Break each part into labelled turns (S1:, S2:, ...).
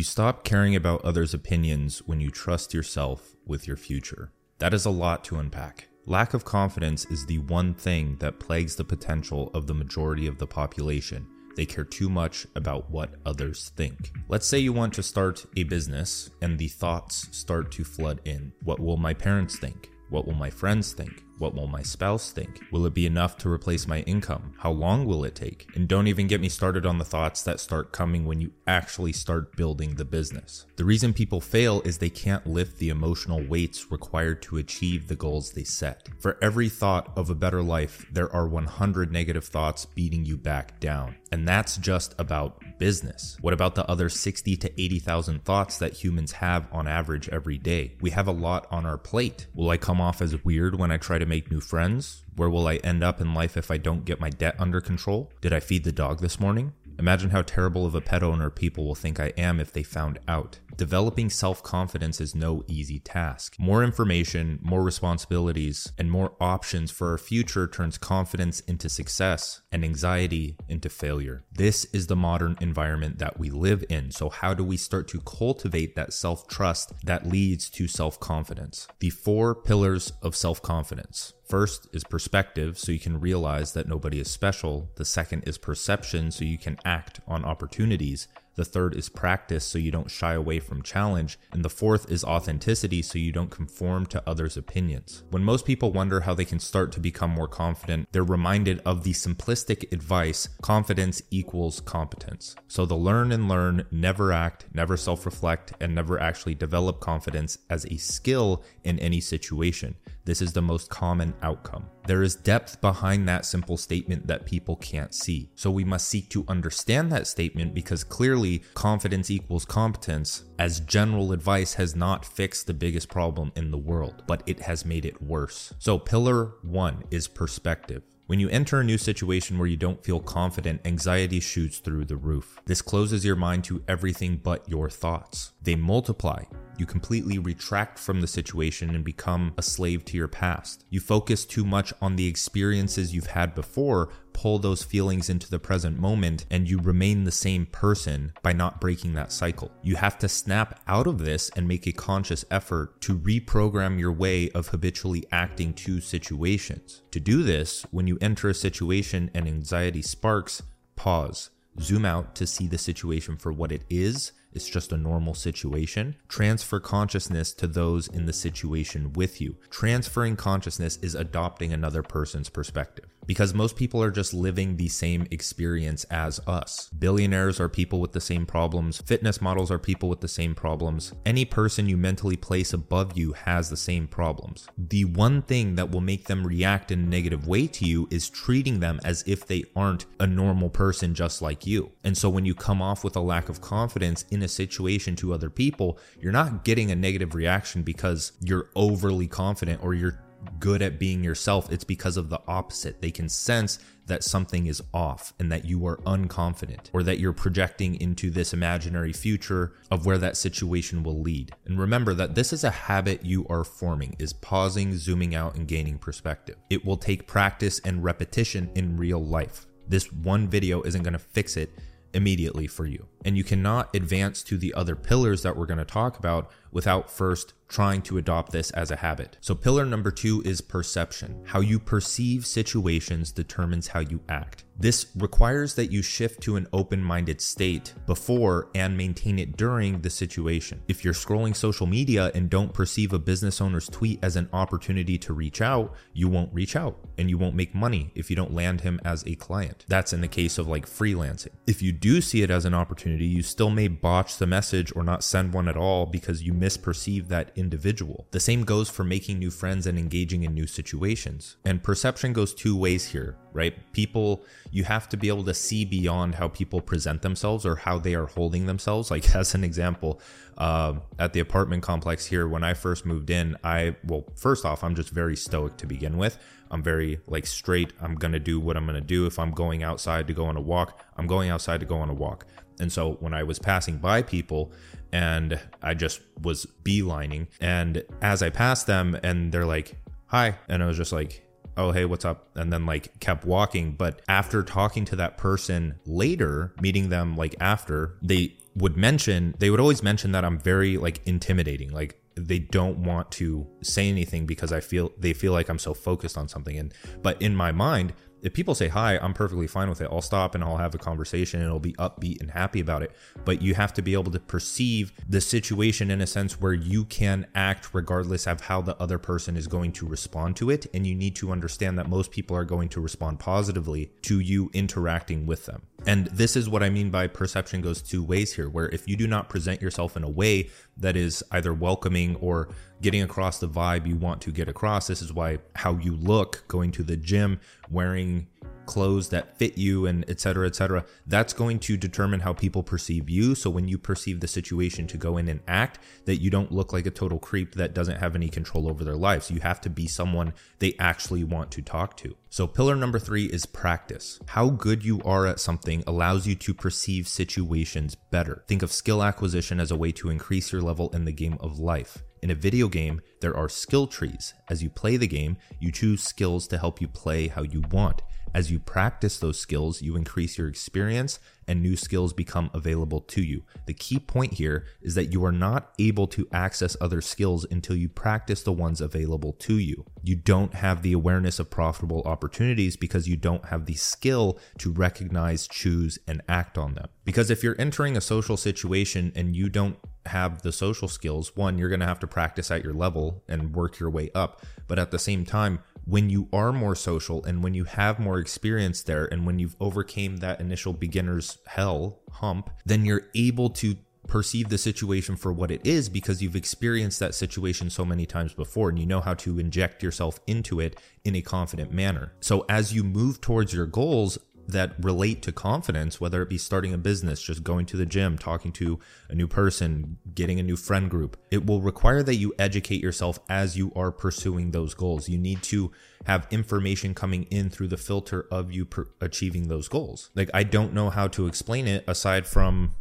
S1: You stop caring about others' opinions when you trust yourself with your future. That is a lot to unpack. Lack of confidence is the one thing that plagues the potential of the majority of the population. They care too much about what others think. Let's say you want to start a business and the thoughts start to flood in. What will my parents think? What will my friends think? What will my spouse think? Will it be enough to replace my income? How long will it take? And don't even get me started on the thoughts that start coming when you actually start building the business. The reason people fail is they can't lift the emotional weights required to achieve the goals they set. For every thought of a better life, there are 100 negative thoughts beating you back down. And that's just about business. What about the other 60 to 80,000 thoughts that humans have on average every day? We have a lot on our plate. Will I come off as weird when I try to make new friends? Where will I end up in life if I don't get my debt under control? Did I feed the dog this morning? Imagine how terrible of a pet owner people will think I am if they found out. Developing self confidence is no easy task. More information, more responsibilities, and more options for our future turns confidence into success and anxiety into failure. This is the modern environment that we live in. So, how do we start to cultivate that self trust that leads to self confidence? The four pillars of self confidence. First is perspective, so you can realize that nobody is special. The second is perception, so you can act on opportunities. The third is practice, so you don't shy away from challenge. And the fourth is authenticity, so you don't conform to others' opinions. When most people wonder how they can start to become more confident, they're reminded of the simplistic advice confidence equals competence. So the learn and learn, never act, never self reflect, and never actually develop confidence as a skill in any situation. This is the most common outcome. There is depth behind that simple statement that people can't see. So we must seek to understand that statement because clearly confidence equals competence as general advice has not fixed the biggest problem in the world, but it has made it worse. So pillar one is perspective. When you enter a new situation where you don't feel confident, anxiety shoots through the roof. This closes your mind to everything but your thoughts. They multiply. You completely retract from the situation and become a slave to your past. You focus too much on the experiences you've had before, pull those feelings into the present moment, and you remain the same person by not breaking that cycle. You have to snap out of this and make a conscious effort to reprogram your way of habitually acting to situations. To do this, when you enter a situation and anxiety sparks, pause. Zoom out to see the situation for what it is it's just a normal situation. Transfer consciousness to those in the situation with you. Transferring consciousness is adopting another person's perspective because most people are just living the same experience as us. Billionaires are people with the same problems, fitness models are people with the same problems. Any person you mentally place above you has the same problems. The one thing that will make them react in a negative way to you is treating them as if they aren't a normal person just like you. And so when you come off with a lack of confidence in a situation to other people, you're not getting a negative reaction because you're overly confident or you're good at being yourself, it's because of the opposite. They can sense that something is off and that you are unconfident or that you're projecting into this imaginary future of where that situation will lead. And remember that this is a habit you are forming is pausing, zooming out and gaining perspective. It will take practice and repetition in real life. This one video isn't going to fix it immediately for you. And you cannot advance to the other pillars that we're going to talk about without first trying to adopt this as a habit. So, pillar number two is perception. How you perceive situations determines how you act. This requires that you shift to an open minded state before and maintain it during the situation. If you're scrolling social media and don't perceive a business owner's tweet as an opportunity to reach out, you won't reach out and you won't make money if you don't land him as a client. That's in the case of like freelancing. If you do see it as an opportunity, you still may botch the message or not send one at all because you misperceive that individual. The same goes for making new friends and engaging in new situations. And perception goes two ways here, right? People, you have to be able to see beyond how people present themselves or how they are holding themselves. Like, as an example, uh, at the apartment complex here, when I first moved in, I, well, first off, I'm just very stoic to begin with. I'm very like straight. I'm going to do what I'm going to do. If I'm going outside to go on a walk, I'm going outside to go on a walk. And so when I was passing by people and I just was beelining, and as I passed them and they're like, hi, and I was just like, oh, hey, what's up? And then like kept walking. But after talking to that person later, meeting them like after, they would mention, they would always mention that I'm very like intimidating. Like they don't want to say anything because I feel they feel like I'm so focused on something. And but in my mind, if people say hi, I'm perfectly fine with it. I'll stop and I'll have a conversation and it'll be upbeat and happy about it. But you have to be able to perceive the situation in a sense where you can act regardless of how the other person is going to respond to it. And you need to understand that most people are going to respond positively to you interacting with them. And this is what I mean by perception goes two ways here, where if you do not present yourself in a way that is either welcoming or getting across the vibe you want to get across, this is why how you look going to the gym, wearing clothes that fit you and etc etc that's going to determine how people perceive you. So when you perceive the situation to go in and act that you don't look like a total creep that doesn't have any control over their lives. You have to be someone they actually want to talk to. So pillar number 3 is practice. How good you are at something allows you to perceive situations better. Think of skill acquisition as a way to increase your level in the game of life. In a video game, there are skill trees. As you play the game, you choose skills to help you play how you want. As you practice those skills, you increase your experience and new skills become available to you. The key point here is that you are not able to access other skills until you practice the ones available to you. You don't have the awareness of profitable opportunities because you don't have the skill to recognize, choose, and act on them. Because if you're entering a social situation and you don't have the social skills, one, you're going to have to practice at your level and work your way up. But at the same time, when you are more social and when you have more experience there and when you've overcame that initial beginner's hell hump, then you're able to perceive the situation for what it is because you've experienced that situation so many times before and you know how to inject yourself into it in a confident manner. So as you move towards your goals, that relate to confidence, whether it be starting a business, just going to the gym, talking to a new person, getting a new friend group. It will require that you educate yourself as you are pursuing those goals. You need to have information coming in through the filter of you per- achieving those goals. Like, I don't know how to explain it aside from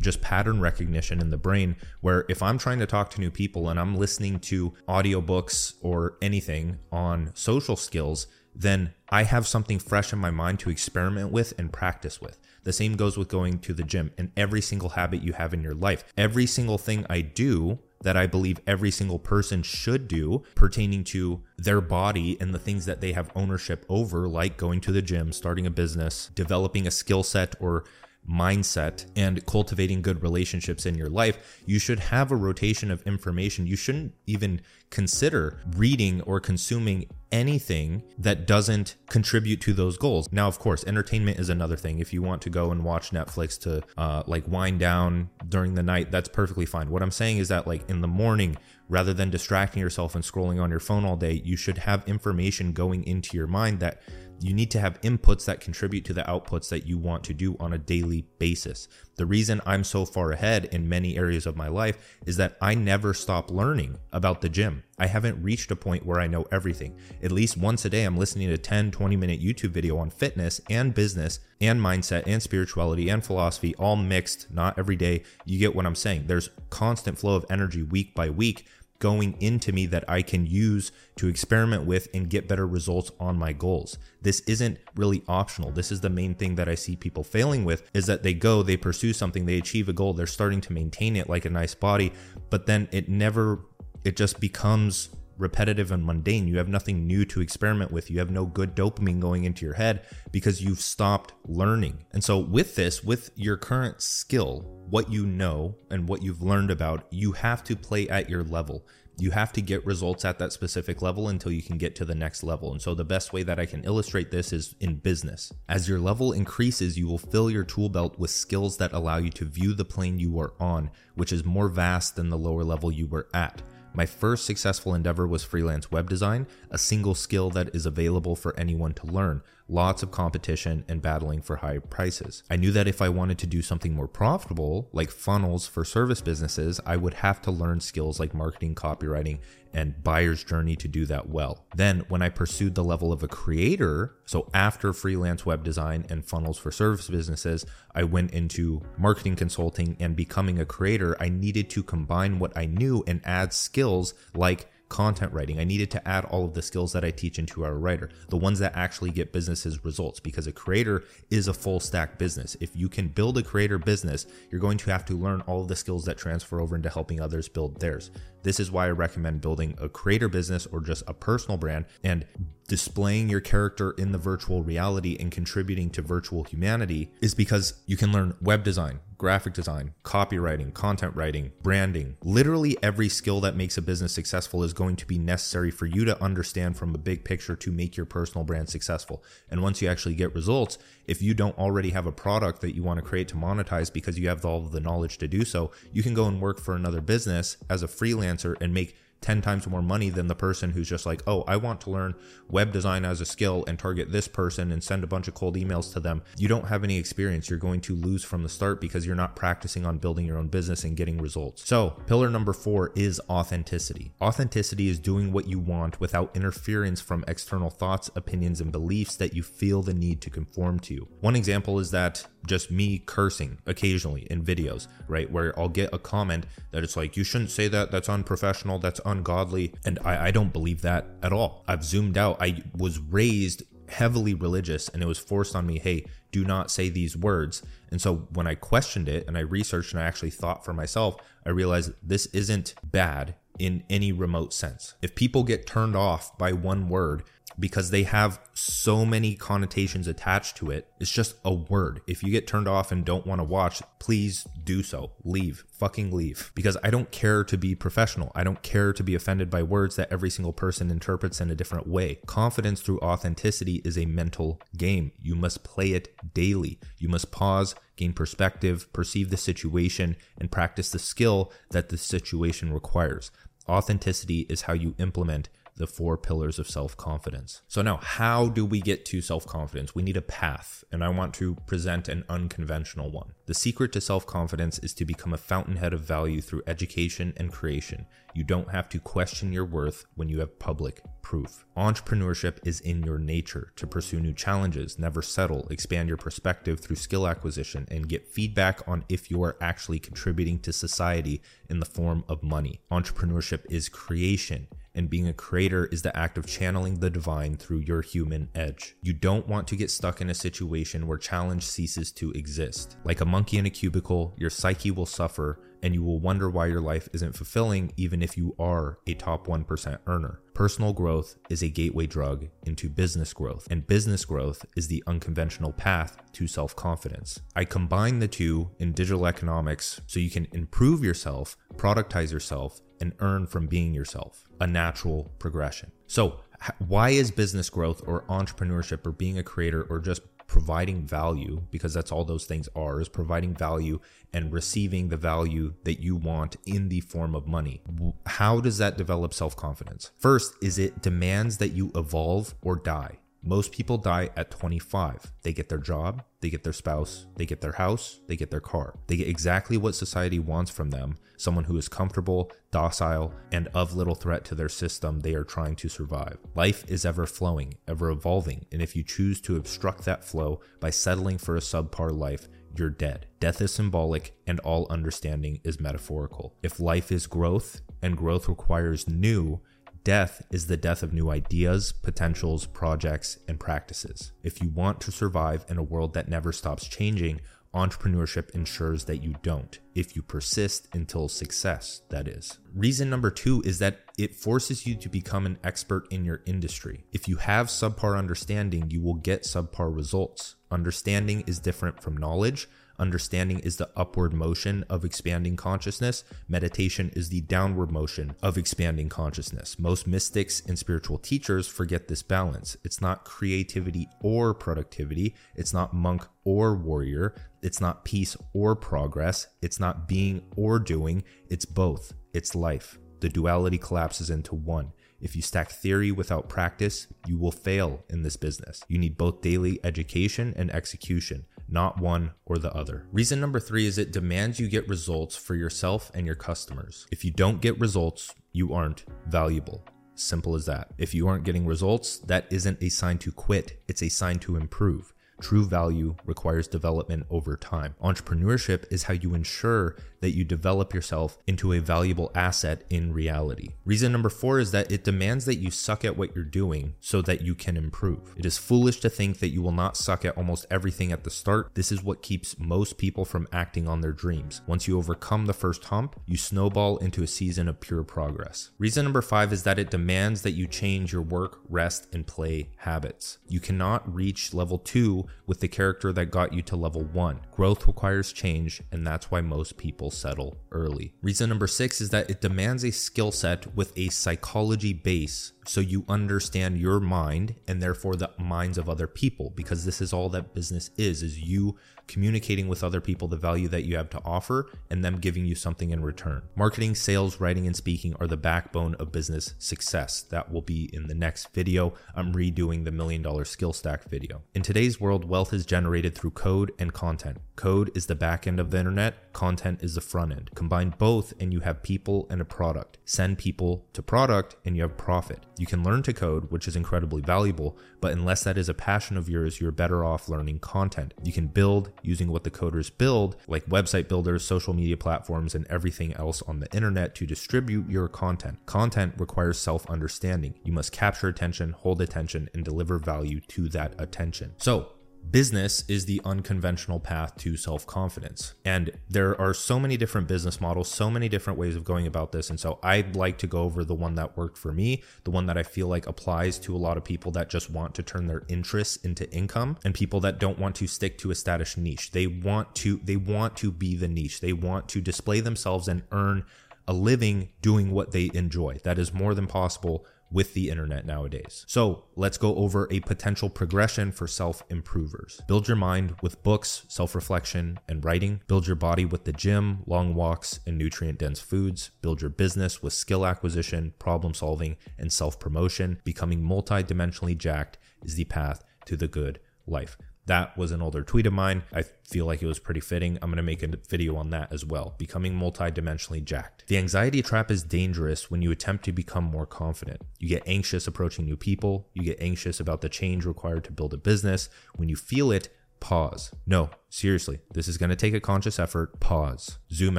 S1: just pattern recognition in the brain where if i'm trying to talk to new people and i'm listening to audiobooks or anything on social skills then I have something fresh in my mind to experiment with and practice with. The same goes with going to the gym and every single habit you have in your life. Every single thing I do that I believe every single person should do pertaining to their body and the things that they have ownership over, like going to the gym, starting a business, developing a skill set, or mindset and cultivating good relationships in your life, you should have a rotation of information. You shouldn't even consider reading or consuming anything that doesn't contribute to those goals. Now, of course, entertainment is another thing. If you want to go and watch Netflix to uh, like wind down during the night, that's perfectly fine. What I'm saying is that, like, in the morning, rather than distracting yourself and scrolling on your phone all day, you should have information going into your mind that you need to have inputs that contribute to the outputs that you want to do on a daily basis. The reason I'm so far ahead in many areas of my life is that I never stop learning about the gym. I haven't reached a point where I know everything. At least once a day, I'm listening to 10, 20 minute YouTube video on fitness and business and mindset and spirituality and philosophy, all mixed, not every day. You get what I'm saying. There's constant flow of energy week by week going into me that I can use to experiment with and get better results on my goals. This isn't really optional. This is the main thing that I see people failing with is that they go, they pursue something, they achieve a goal, they're starting to maintain it like a nice body, but then it never it just becomes repetitive and mundane. You have nothing new to experiment with. You have no good dopamine going into your head because you've stopped learning. And so, with this, with your current skill, what you know and what you've learned about, you have to play at your level. You have to get results at that specific level until you can get to the next level. And so, the best way that I can illustrate this is in business. As your level increases, you will fill your tool belt with skills that allow you to view the plane you are on, which is more vast than the lower level you were at. My first successful endeavor was freelance web design, a single skill that is available for anyone to learn, lots of competition and battling for high prices. I knew that if I wanted to do something more profitable, like funnels for service businesses, I would have to learn skills like marketing, copywriting, and buyer's journey to do that well. Then, when I pursued the level of a creator, so after freelance web design and funnels for service businesses, I went into marketing consulting and becoming a creator. I needed to combine what I knew and add skills like content writing. I needed to add all of the skills that I teach in Two Hour Writer, the ones that actually get businesses results, because a creator is a full stack business. If you can build a creator business, you're going to have to learn all of the skills that transfer over into helping others build theirs. This is why I recommend building a creator business or just a personal brand and displaying your character in the virtual reality and contributing to virtual humanity is because you can learn web design, graphic design, copywriting, content writing, branding. Literally every skill that makes a business successful is going to be necessary for you to understand from a big picture to make your personal brand successful. And once you actually get results, if you don't already have a product that you want to create to monetize because you have all the knowledge to do so, you can go and work for another business as a freelancer and make 10 times more money than the person who's just like, oh, I want to learn web design as a skill and target this person and send a bunch of cold emails to them. You don't have any experience. You're going to lose from the start because you're not practicing on building your own business and getting results. So, pillar number four is authenticity. Authenticity is doing what you want without interference from external thoughts, opinions, and beliefs that you feel the need to conform to. One example is that just me cursing occasionally in videos, right? Where I'll get a comment that it's like, you shouldn't say that, that's unprofessional, that's ungodly. And I, I don't believe that at all. I've zoomed out. I was raised heavily religious and it was forced on me, hey, do not say these words. And so when I questioned it and I researched and I actually thought for myself, I realized this isn't bad in any remote sense. If people get turned off by one word, because they have so many connotations attached to it. It's just a word. If you get turned off and don't want to watch, please do so. Leave. Fucking leave. Because I don't care to be professional. I don't care to be offended by words that every single person interprets in a different way. Confidence through authenticity is a mental game. You must play it daily. You must pause, gain perspective, perceive the situation, and practice the skill that the situation requires. Authenticity is how you implement the four pillars of self confidence. So, now how do we get to self confidence? We need a path, and I want to present an unconventional one. The secret to self confidence is to become a fountainhead of value through education and creation. You don't have to question your worth when you have public proof. Entrepreneurship is in your nature to pursue new challenges, never settle, expand your perspective through skill acquisition, and get feedback on if you are actually contributing to society in the form of money. Entrepreneurship is creation and being a creator is the act of channeling the divine through your human edge. You don't want to get stuck in a situation where challenge ceases to exist. Like a monkey in a cubicle, your psyche will suffer and you will wonder why your life isn't fulfilling even if you are a top 1% earner. Personal growth is a gateway drug into business growth, and business growth is the unconventional path to self confidence. I combine the two in digital economics so you can improve yourself, productize yourself, and earn from being yourself, a natural progression. So, why is business growth or entrepreneurship or being a creator or just providing value because that's all those things are is providing value and receiving the value that you want in the form of money. How does that develop self-confidence? First is it demands that you evolve or die most people die at 25. They get their job, they get their spouse, they get their house, they get their car. They get exactly what society wants from them someone who is comfortable, docile, and of little threat to their system they are trying to survive. Life is ever flowing, ever evolving, and if you choose to obstruct that flow by settling for a subpar life, you're dead. Death is symbolic and all understanding is metaphorical. If life is growth and growth requires new, Death is the death of new ideas, potentials, projects, and practices. If you want to survive in a world that never stops changing, entrepreneurship ensures that you don't, if you persist until success, that is. Reason number two is that it forces you to become an expert in your industry. If you have subpar understanding, you will get subpar results. Understanding is different from knowledge. Understanding is the upward motion of expanding consciousness. Meditation is the downward motion of expanding consciousness. Most mystics and spiritual teachers forget this balance. It's not creativity or productivity. It's not monk or warrior. It's not peace or progress. It's not being or doing. It's both. It's life. The duality collapses into one. If you stack theory without practice, you will fail in this business. You need both daily education and execution not one or the other. Reason number three is it demands you get results for yourself and your customers. If you don't get results, you aren't valuable. Simple as that. If you aren't getting results, that isn't a sign to quit, it's a sign to improve. True value requires development over time. Entrepreneurship is how you ensure that you develop yourself into a valuable asset in reality. Reason number four is that it demands that you suck at what you're doing so that you can improve. It is foolish to think that you will not suck at almost everything at the start. This is what keeps most people from acting on their dreams. Once you overcome the first hump, you snowball into a season of pure progress. Reason number five is that it demands that you change your work, rest, and play habits. You cannot reach level two with the character that got you to level one. Growth requires change, and that's why most people settle early. Reason number six is that it demands a skill set with a psychology base so you understand your mind and therefore the minds of other people because this is all that business is is you communicating with other people the value that you have to offer and them giving you something in return. Marketing sales writing and speaking are the backbone of business success. That will be in the next video. I'm redoing the million dollar skill stack video. In today's world wealth is generated through code and content. Code is the back end of the internet. Content is the front end. Combine both and you have people and a product. Send people to product and you have profit. You can learn to code, which is incredibly valuable, but unless that is a passion of yours, you're better off learning content. You can build using what the coders build, like website builders, social media platforms, and everything else on the internet to distribute your content. Content requires self understanding. You must capture attention, hold attention, and deliver value to that attention. So, business is the unconventional path to self confidence. And there are so many different business models, so many different ways of going about this. And so I'd like to go over the one that worked for me, the one that I feel like applies to a lot of people that just want to turn their interests into income and people that don't want to stick to a status niche. They want to they want to be the niche. They want to display themselves and earn a living doing what they enjoy. That is more than possible with the internet nowadays. So let's go over a potential progression for self improvers. Build your mind with books, self reflection, and writing. Build your body with the gym, long walks, and nutrient dense foods. Build your business with skill acquisition, problem solving, and self promotion. Becoming multi-dimensionally jacked is the path to the good life. That was an older tweet of mine. I feel like it was pretty fitting. I'm going to make a video on that as well. Becoming multidimensionally jacked. The anxiety trap is dangerous when you attempt to become more confident. You get anxious approaching new people. You get anxious about the change required to build a business. When you feel it, pause. No, seriously, this is going to take a conscious effort. Pause. Zoom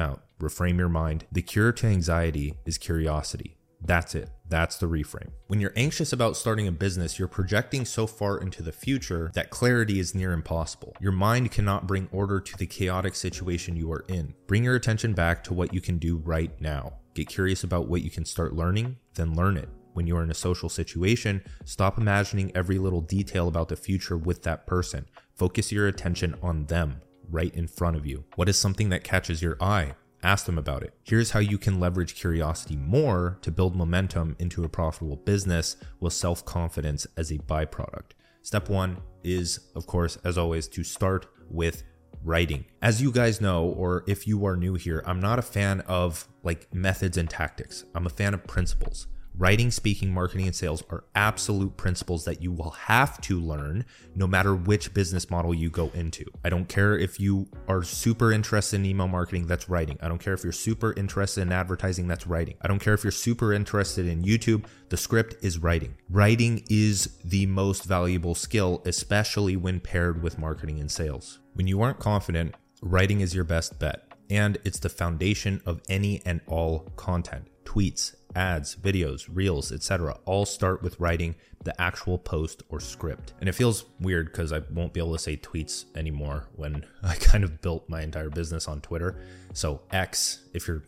S1: out. Reframe your mind. The cure to anxiety is curiosity. That's it. That's the reframe. When you're anxious about starting a business, you're projecting so far into the future that clarity is near impossible. Your mind cannot bring order to the chaotic situation you are in. Bring your attention back to what you can do right now. Get curious about what you can start learning, then learn it. When you are in a social situation, stop imagining every little detail about the future with that person. Focus your attention on them right in front of you. What is something that catches your eye? Ask them about it. Here's how you can leverage curiosity more to build momentum into a profitable business with self confidence as a byproduct. Step one is, of course, as always, to start with writing. As you guys know, or if you are new here, I'm not a fan of like methods and tactics. I'm a fan of principles. Writing, speaking, marketing, and sales are absolute principles that you will have to learn no matter which business model you go into. I don't care if you are super interested in email marketing, that's writing. I don't care if you're super interested in advertising, that's writing. I don't care if you're super interested in YouTube, the script is writing. Writing is the most valuable skill, especially when paired with marketing and sales. When you aren't confident, writing is your best bet. And it's the foundation of any and all content tweets, ads, videos, reels, etc. all start with writing the actual post or script. And it feels weird because I won't be able to say tweets anymore when I kind of built my entire business on Twitter. So X, if you're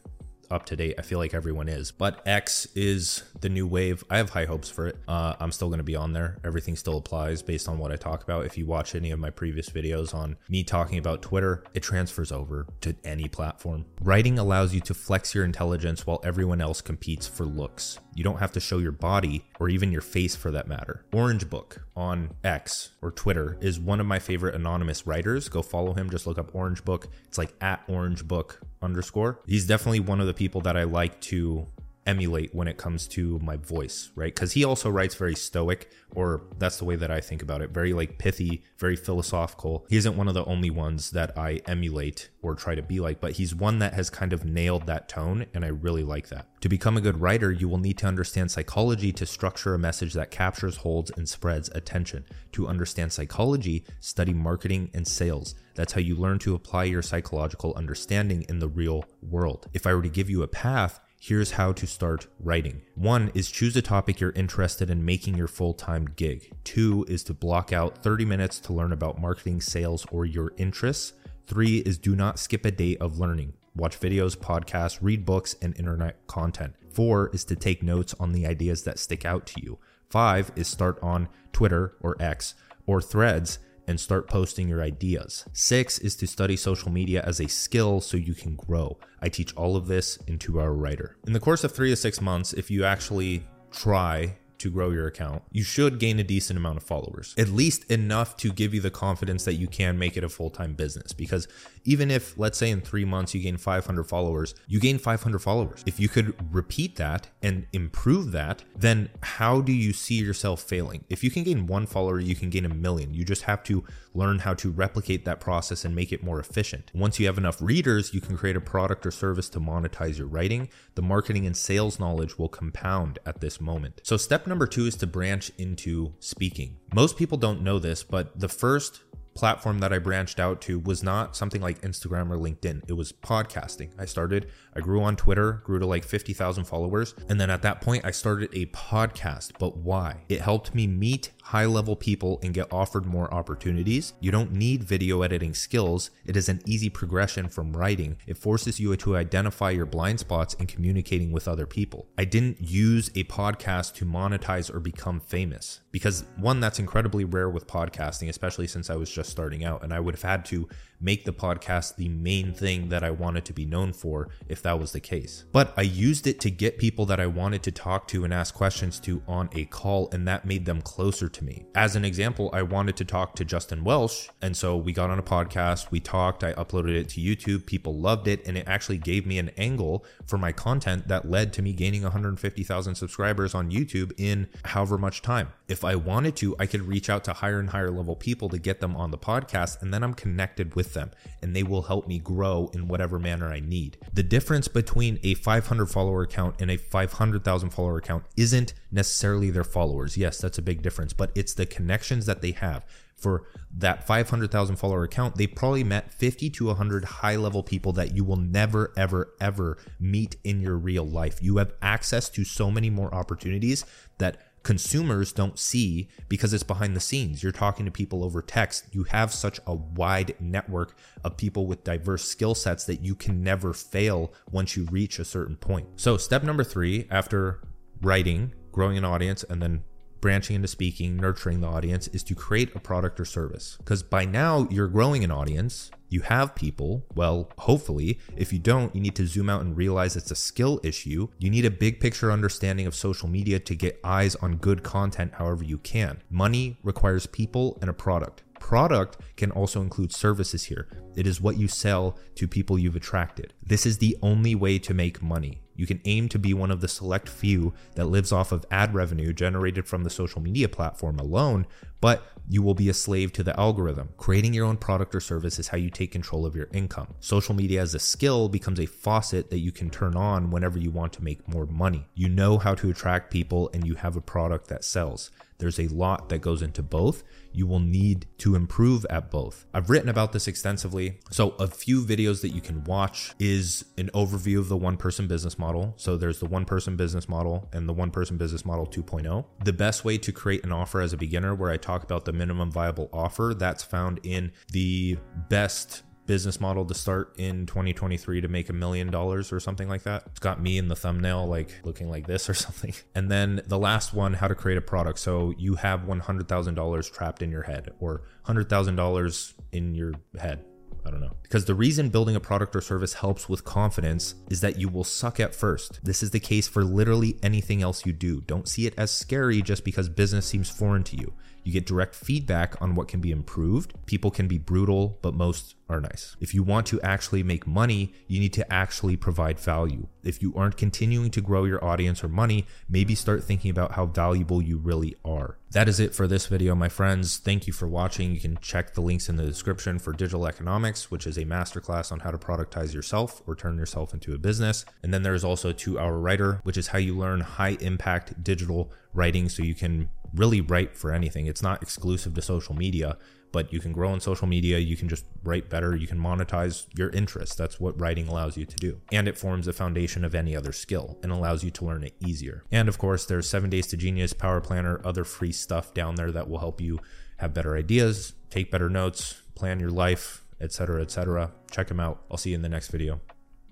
S1: up to date. I feel like everyone is. But X is the new wave. I have high hopes for it. Uh, I'm still going to be on there. Everything still applies based on what I talk about. If you watch any of my previous videos on me talking about Twitter, it transfers over to any platform. Writing allows you to flex your intelligence while everyone else competes for looks. You don't have to show your body or even your face for that matter. Orange Book on X or Twitter is one of my favorite anonymous writers. Go follow him. Just look up Orange Book. It's like at Orange Book underscore. He's definitely one of the people that I like to emulate when it comes to my voice, right? Because he also writes very stoic, or that's the way that I think about it, very like pithy, very philosophical. He isn't one of the only ones that I emulate or try to be like, but he's one that has kind of nailed that tone, and I really like that. To become a good writer, you will need to understand psychology to structure a message that captures, holds, and spreads attention. To understand psychology, study marketing and sales. That's how you learn to apply your psychological understanding in the real world. If I were to give you a path, here's how to start writing. One is choose a topic you're interested in making your full time gig. Two is to block out 30 minutes to learn about marketing, sales, or your interests. Three is do not skip a day of learning. Watch videos, podcasts, read books, and internet content. Four is to take notes on the ideas that stick out to you. Five is start on Twitter or X or threads and start posting your ideas. Six is to study social media as a skill so you can grow. I teach all of this in Two Hour Writer. In the course of three to six months, if you actually try to grow your account, you should gain a decent amount of followers, at least enough to give you the confidence that you can make it a full time business. Because even if, let's say, in three months you gain 500 followers, you gain 500 followers. If you could repeat that and improve that, then how do you see yourself failing? If you can gain one follower, you can gain a million. You just have to learn how to replicate that process and make it more efficient. Once you have enough readers, you can create a product or service to monetize your writing. The marketing and sales knowledge will compound at this moment. So, step number two is to branch into speaking. Most people don't know this, but the first platform that I branched out to was not something like Instagram or LinkedIn. It was podcasting. I started, I grew on Twitter, grew to like 50,000 followers. And then at that point, I started a podcast. But why? It helped me meet high level people and get offered more opportunities. You don't need video editing skills. It is an easy progression from writing. It forces you to identify your blind spots in communicating with other people. I didn't use a podcast to monetize or become famous because one, that's incredibly rare with podcasting, especially since I was just starting out. And I would have had to make the podcast the main thing that I wanted to be known for if that was the case. But I used it to get people that I wanted to talk to and ask questions to on a call, and that made them closer to me. As an example, I wanted to talk to Justin Welsh, and so we got on a podcast, we talked, I uploaded it to YouTube, people loved it, and it actually gave me an angle for my content that led to me gaining 150,000 subscribers on YouTube in however much time. If I wanted to, I could reach out to higher and higher level people to get them on the podcast, and then I'm connected with with them and they will help me grow in whatever manner I need. The difference between a 500 follower account and a 500,000 follower account isn't necessarily their followers. Yes, that's a big difference, but it's the connections that they have. For that 500,000 follower account, they probably met 50 to 100 high level people that you will never, ever, ever meet in your real life. You have access to so many more opportunities that consumers don't see because it's behind the scenes. You're talking to people over text. You have such a wide network of people with diverse skill sets that you can never fail once you reach a certain point. So, step number three after writing, growing an audience, and then branching into speaking, nurturing the audience is to create a product or service. Because by now you're growing an audience, you have people. Well, hopefully, if you don't, you need to zoom out and realize it's a skill issue. You need a big picture understanding of social media to get eyes on good content however you can. Money requires people and a product. Product can also include services here. It is what you sell to people you've attracted. This is the only way to make money. You can aim to be one of the select few that lives off of ad revenue generated from the social media platform alone, but you will be a slave to the algorithm. Creating your own product or service is how you take control of your income. Social media as a skill becomes a faucet that you can turn on whenever you want to make more money. You know how to attract people and you have a product that sells. There's a lot that goes into both. You will need to improve at both. I've written about this extensively. So, a few videos that you can watch is an overview of the one person business model. So, there's the one person business model and the one person business model 2.0. The best way to create an offer as a beginner, where I talk about the minimum viable offer, that's found in the best business model to start in 2023 to make a million dollars or something like that. It's got me in the thumbnail, like looking like this or something. And then the last one, how to create a product. So you have $100,000 trapped in your head or $100,000 in your head. I don't know. Because the reason building a product or service helps with confidence is that you will suck at first. This is the case for literally anything else you do. Don't see it as scary just because business seems foreign to you. You get direct feedback on what can be improved. People can be brutal, but most are nice. If you want to actually make money, you need to actually provide value. If you aren't continuing to grow your audience or money, maybe start thinking about how valuable you really are. That is it for this video, my friends. Thank you for watching. You can check the links in the description for Digital Economics, which is a masterclass on how to productize yourself or turn yourself into a business. And then there's also Two Hour Writer, which is how you learn high impact digital writing so you can really write for anything. It's not exclusive to social media but you can grow in social media. You can just write better. You can monetize your interests. That's what writing allows you to do. And it forms the foundation of any other skill and allows you to learn it easier. And of course, there's Seven Days to Genius, Power Planner, other free stuff down there that will help you have better ideas, take better notes, plan your life, etc., etc. Check them out. I'll see you in the next video.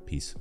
S1: Peace.